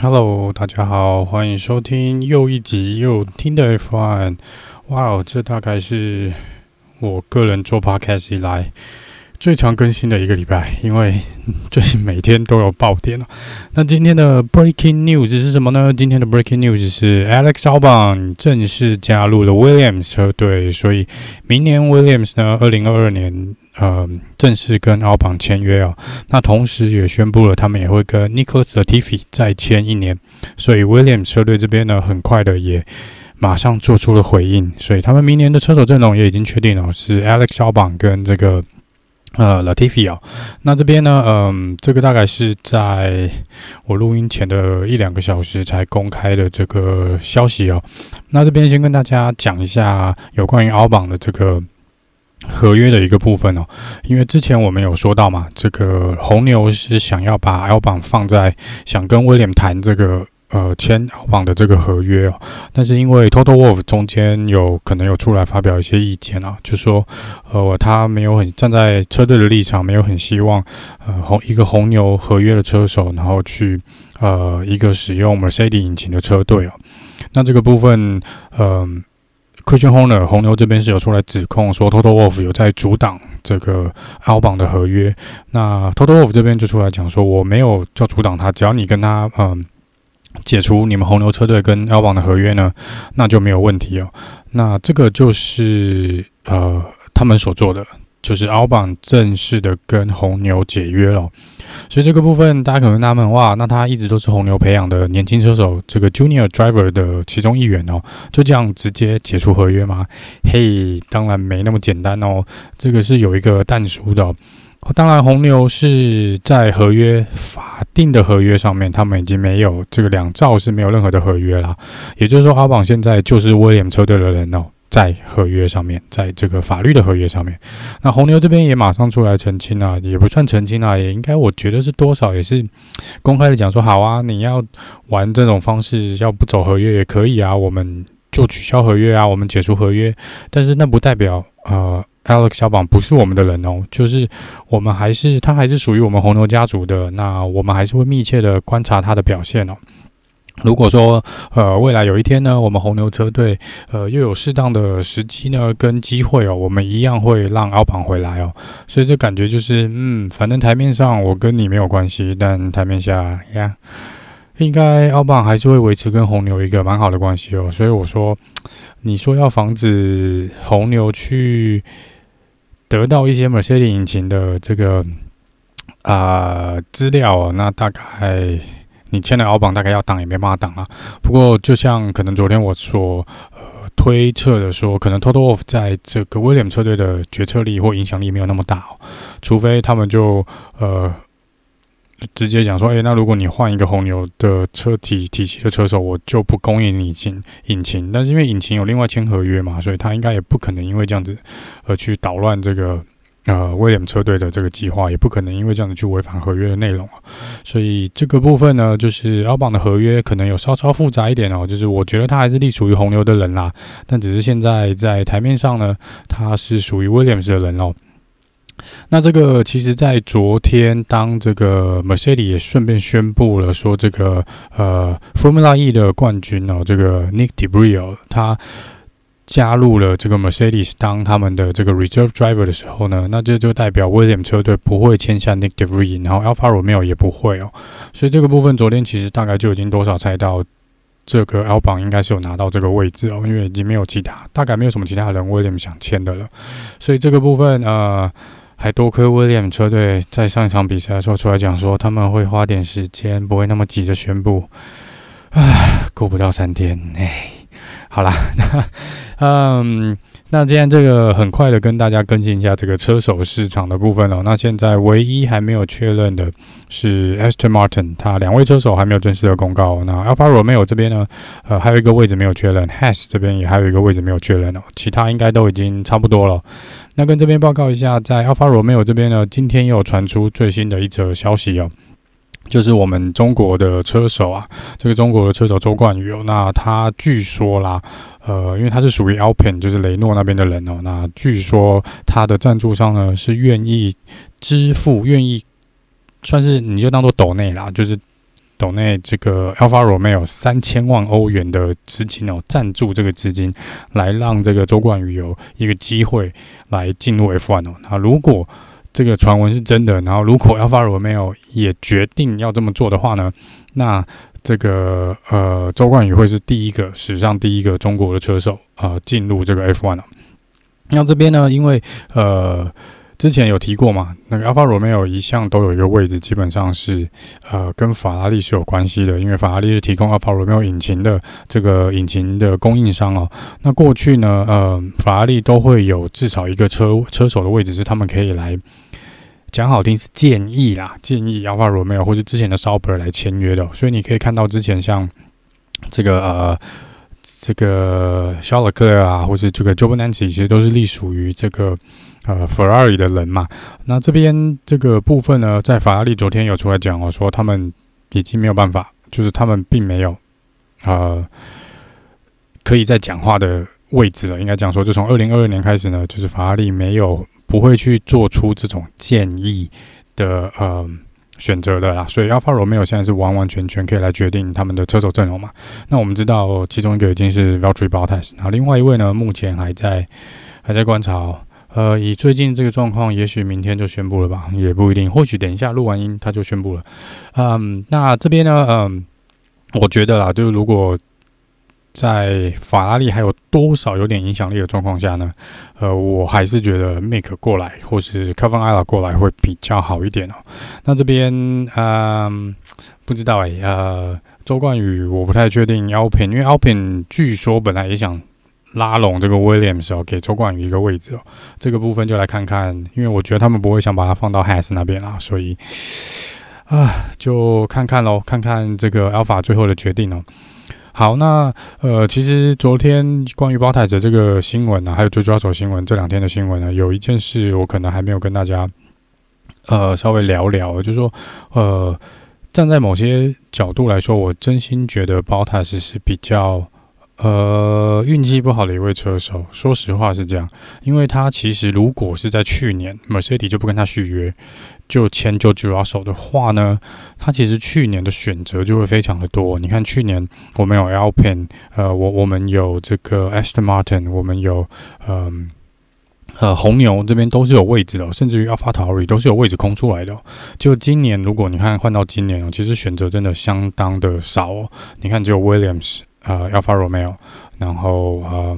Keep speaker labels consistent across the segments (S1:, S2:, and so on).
S1: Hello，大家好，欢迎收听又一集又听的 F One。哇哦，这大概是我个人做 Podcast 以来最常更新的一个礼拜，因为最近每天都有爆点了。那今天的 Breaking News 是什么呢？今天的 Breaking News 是 Alex Albon 正式加入了 Williams 车队，所以明年 Williams 呢，二零二二年。呃，正式跟 Albon 签约哦。那同时也宣布了，他们也会跟 Nicholas Latifi 再签一年。所以 Williams 车队这边呢，很快的也马上做出了回应。所以他们明年的车手阵容也已经确定了，是 Alex Albon 跟这个呃 Latifi 哦。那这边呢，嗯、这个大概是在我录音前的一两个小时才公开的这个消息哦。那这边先跟大家讲一下有关于奥邦的这个。合约的一个部分哦，因为之前我们有说到嘛，这个红牛是想要把 L 榜放在想跟威廉谈这个呃签阿邦的这个合约哦，但是因为 Total Wolf 中间有可能有出来发表一些意见啊，就说呃他没有很站在车队的立场，没有很希望呃红一个红牛合约的车手，然后去呃一个使用 Mercedes 引擎的车队哦，那这个部分嗯。呃 Christian Horner 红牛这边是有出来指控说 Total Wolf 有在阻挡这个 Albon 的合约。那 Total Wolff 这边就出来讲说，我没有叫阻挡他，只要你跟他嗯解除你们红牛车队跟 Albon 的合约呢，那就没有问题哦。那这个就是呃他们所做的。就是 Albon 正式的跟红牛解约了，所以这个部分大家可能纳闷哇，那他一直都是红牛培养的年轻车手，这个 Junior Driver 的其中一员哦，就这样直接解除合约吗？嘿，当然没那么简单哦，这个是有一个但书的。当然，红牛是在合约法定的合约上面，他们已经没有这个两兆是没有任何的合约啦，也就是说，Albon 现在就是威廉车队的人哦。在合约上面，在这个法律的合约上面，那红牛这边也马上出来澄清啊，也不算澄清啊，也应该我觉得是多少也是公开的讲说，好啊，你要玩这种方式，要不走合约也可以啊，我们就取消合约啊，我们解除合约，但是那不代表呃，Alex 小榜不是我们的人哦，就是我们还是他还是属于我们红牛家族的，那我们还是会密切的观察他的表现哦。如果说呃未来有一天呢，我们红牛车队呃又有适当的时机呢跟机会哦，我们一样会让奥邦回来哦。所以这感觉就是嗯，反正台面上我跟你没有关系，但台面下呀，应该奥邦还是会维持跟红牛一个蛮好的关系哦。所以我说，你说要防止红牛去得到一些 Mercedes 引擎的这个啊资料哦，那大概。你签了敖榜，大概要挡也没办法挡啊。不过，就像可能昨天我所呃推测的说，可能 Toto Wolff 在这个威廉车队的决策力或影响力没有那么大哦。除非他们就呃直接讲说，诶，那如果你换一个红牛的车体体系的车手，我就不供应你引引擎。但是因为引擎有另外签合约嘛，所以他应该也不可能因为这样子而去捣乱这个。呃，威廉车队的这个计划也不可能因为这样子去违反合约的内容啊，所以这个部分呢，就是奥邦的合约可能有稍稍复杂一点哦，就是我觉得他还是隶属于红牛的人啦，但只是现在在台面上呢，他是属于威廉斯的人哦。那这个其实，在昨天，当这个 Mercedes 也顺便宣布了说，这个呃 Formula E 的冠军哦，这个 Nick De Brio 他。加入了这个 Mercedes 当他们的这个 Reserve Driver 的时候呢，那这就代表 William 车队不会签下 Nick De Vries，然后 Alfa Romeo 也不会哦。所以这个部分昨天其实大概就已经多少猜到，这个 Albon 应该是有拿到这个位置哦，因为已经没有其他，大概没有什么其他人 William 想签的了。所以这个部分呃，还多亏 William 车队在上一场比赛的时候出来讲说，他们会花点时间，不会那么急着宣布。唉，过不到三天，唉。好啦，那嗯，那今天这个很快的跟大家更新一下这个车手市场的部分哦。那现在唯一还没有确认的是 Aston Martin，他两位车手还没有正式的公告。那 Alfa Romeo 这边呢，呃，还有一个位置没有确认，Haas 这边也还有一个位置没有确认哦。其他应该都已经差不多了。那跟这边报告一下，在 Alfa Romeo 这边呢，今天又传出最新的一则消息哦。就是我们中国的车手啊，这个中国的车手周冠宇哦，那他据说啦，呃，因为他是属于 Alpine，就是雷诺那边的人哦，那据说他的赞助商呢是愿意支付，愿意算是你就当做抖内啦，就是斗内这个 Alpha Romeo 三千万欧元的资金哦，赞助这个资金，来让这个周冠宇有一个机会来进入 F1 哦。那如果这个传闻是真的，然后如果 Alpha Romeo 也决定要这么做的话呢，那这个呃周冠宇会是第一个史上第一个中国的车手啊、进入这个 F1 哦。那这边呢，因为呃。之前有提过嘛，那个 Alfa Romeo 一向都有一个位置，基本上是呃跟法拉利是有关系的，因为法拉利是提供 Alfa Romeo 引擎的这个引擎的供应商哦。那过去呢，呃，法拉利都会有至少一个车车手的位置是他们可以来讲好听是建议啦，建议 Alfa Romeo 或是之前的 Sauber 来签约的。所以你可以看到之前像这个呃这个肖勒克啊，或是这个 Joe Bernardi 其实都是隶属于这个。呃，法拉利的人嘛，那这边这个部分呢，在法拉利昨天有出来讲哦，说他们已经没有办法，就是他们并没有呃可以再讲话的位置了。应该讲说，就从二零二二年开始呢，就是法拉利没有不会去做出这种建议的呃选择的啦。所以 Alpha Romeo 现在是完完全全可以来决定他们的车手阵容嘛。那我们知道，其中一个已经是 Valtteri Bottas，那另外一位呢，目前还在还在观察哦。呃，以最近这个状况，也许明天就宣布了吧，也不一定。或许等一下录完音他就宣布了。嗯，那这边呢，嗯，我觉得啦，就是如果在法拉利还有多少有点影响力的状况下呢，呃，我还是觉得 Make 过来或是 Kevin Ayala 过来会比较好一点哦。那这边，嗯，不知道哎、欸，呃，周冠宇我不太确定 Alpine，因为 Alpine 据说本来也想。拉拢这个 Williams 哦，给周冠宇一个位置哦，这个部分就来看看，因为我觉得他们不会想把它放到 Haas 那边啦，所以啊，就看看喽，看看这个 Alpha 最后的决定哦。好，那呃，其实昨天关于包太子这个新闻呢、还有追抓手新闻这两天的新闻呢，有一件事我可能还没有跟大家呃稍微聊聊，就是说呃，站在某些角度来说，我真心觉得包太子是比较。呃，运气不好的一位车手，说实话是这样，因为他其实如果是在去年，Mercedes 就不跟他续约，就签 George Russell 的话呢，他其实去年的选择就会非常的多。你看去年我们有 Alpine，呃，我我们有这个 Aston Martin，我们有嗯呃，呃红牛这边都是有位置的，甚至于 AlphaTauri 都是有位置空出来的。就今年，如果你看换到今年哦，其实选择真的相当的少哦。你看只有 Williams。呃，Alfa Romeo，然后呃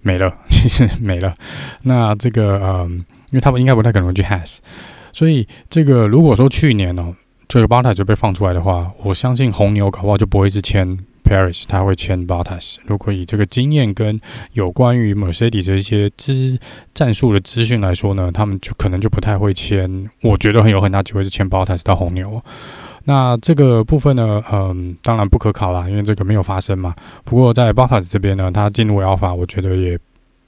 S1: 没了，其实没了。那这个呃，因为他们应该不太可能去 has，所以这个如果说去年哦，这个 botas 就被放出来的话，我相信红牛搞不好就不会是签 Paris，他会签 botas。如果以这个经验跟有关于 Mercedes 这一些资战术的资讯来说呢，他们就可能就不太会签。我觉得很有很大机会是签 Bottas 到红牛。那这个部分呢，嗯，当然不可考啦，因为这个没有发生嘛。不过在 Bottas 这边呢，他进入 Alpha，我觉得也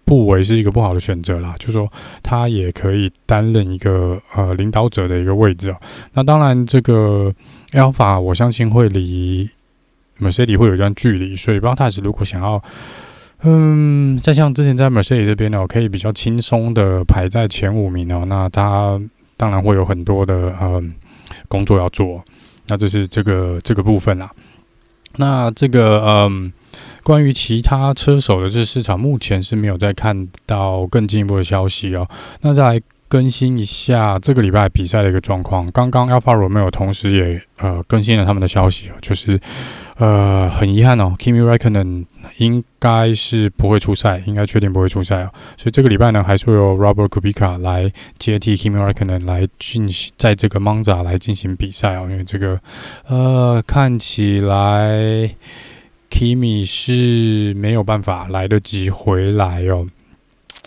S1: 不为是一个不好的选择啦。就是说，他也可以担任一个呃领导者的一个位置哦。那当然，这个 Alpha 我相信会离 Mercedes 会有一段距离，所以 Bottas 如果想要，嗯，再像之前在 Mercedes 这边呢，我可以比较轻松的排在前五名哦，那他当然会有很多的嗯工作要做。那就是这个这个部分啦。那这个嗯，关于其他车手的这市场，目前是没有再看到更进一步的消息哦。那再来。更新一下这个礼拜比赛的一个状况。刚刚 Alpha Romeo 同时也呃更新了他们的消息，就是呃很遗憾哦，Kimi Räikkönen 应该是不会出赛，应该确定不会出赛哦。所以这个礼拜呢，还是会有 Robert Kubica 来接替 Kimi Räikkönen 来进行在这个 Monza 来进行比赛哦。因为这个呃看起来 Kimi 是没有办法来得及回来哦。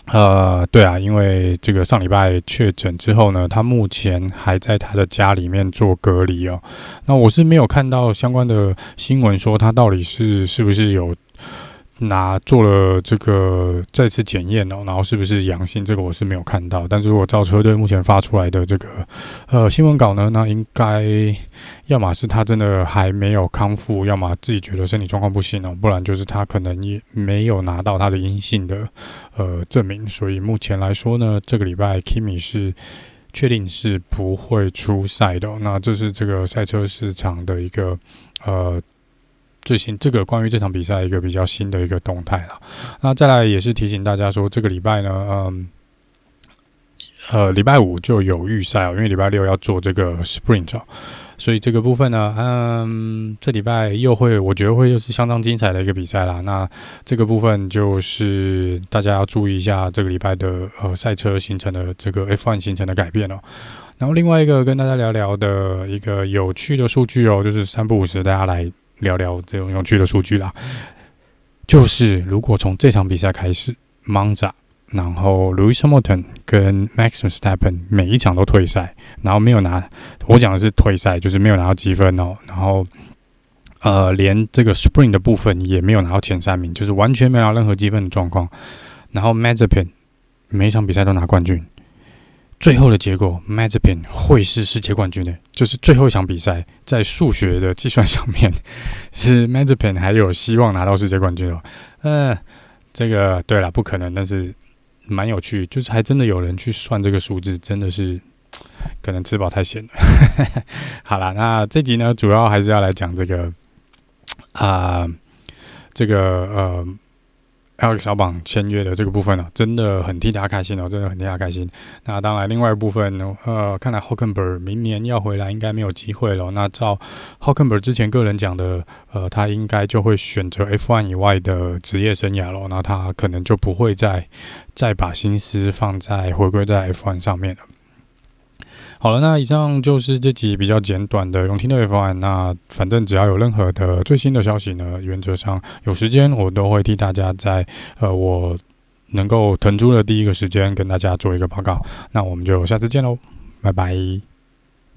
S1: 呃，对啊，因为这个上礼拜确诊之后呢，他目前还在他的家里面做隔离哦。那我是没有看到相关的新闻说他到底是是不是有。那做了这个再次检验哦，然后是不是阳性？这个我是没有看到。但是如果照车队目前发出来的这个呃新闻稿呢，那应该要么是他真的还没有康复，要么自己觉得身体状况不行哦，不然就是他可能也没有拿到他的阴性的呃证明。所以目前来说呢，这个礼拜 Kimi 是确定是不会出赛的。那这是这个赛车市场的一个呃最新这个关于这场比赛一个比较新的一个动态了。那再来也是提醒大家说，这个礼拜呢，嗯。呃，礼拜五就有预赛哦，因为礼拜六要做这个 sprint 哦，所以这个部分呢，嗯，这礼拜又会，我觉得会又是相当精彩的一个比赛啦。那这个部分就是大家要注意一下这个礼拜的呃赛车行程的这个 F1 行程的改变哦。然后另外一个跟大家聊聊的一个有趣的数据哦，就是三不五时大家来聊聊这种有趣的数据啦。就是如果从这场比赛开始，Monza。然后，Lewis Hamilton 跟 Max Verstappen 每一场都退赛，然后没有拿，我讲的是退赛，就是没有拿到积分哦。然后，呃，连这个 Spring 的部分也没有拿到前三名，就是完全没有拿任何积分的状况。然后，Mazepin 每一场比赛都拿冠军，最后的结果，Mazepin 会是世界冠军的，就是最后一场比赛，在数学的计算上面，是 Mazepin 还有希望拿到世界冠军哦。嗯、这个对了，不可能，但是。蛮有趣，就是还真的有人去算这个数字，真的是可能吃饱太闲了。好了，那这集呢，主要还是要来讲这个啊、这个呃。Alex 小榜签约的这个部分呢、啊，真的很替他开心哦，真的很替他开心。那当然，另外一部分呢，呃，看来 h o c k e n b e r g 明年要回来应该没有机会了。那照 h o c k e n b e r g 之前个人讲的，呃，他应该就会选择 F1 以外的职业生涯了。那他可能就不会再再把心思放在回归在 F1 上面了。好了，那以上就是这集比较简短的用听的方案。那反正只要有任何的最新的消息呢，原则上有时间我都会替大家在呃我能够腾出的第一个时间跟大家做一个报告。那我们就下次见喽，拜拜。